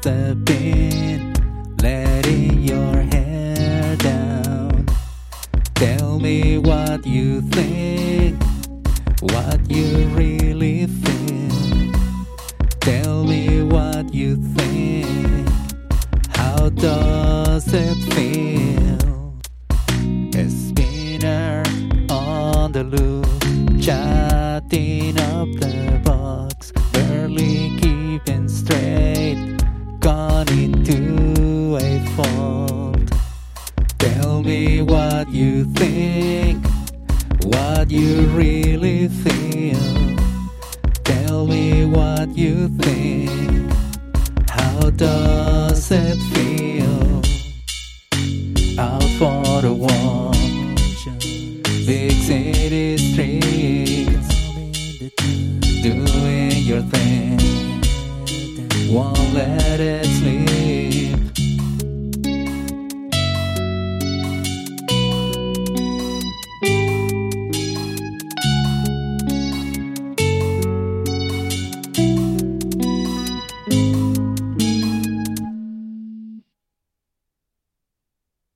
the bed, letting your hair down. Tell me what you think, what you really feel. Tell me what you think, how does it feel? A spinner on the loose. Gone into a fault. Tell me what you think, what you really feel. Tell me what you think. How does it feel? Out for the walk, fixing